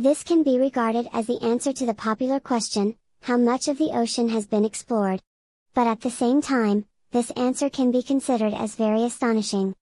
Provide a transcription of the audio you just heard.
This can be regarded as the answer to the popular question, how much of the ocean has been explored? But at the same time, this answer can be considered as very astonishing.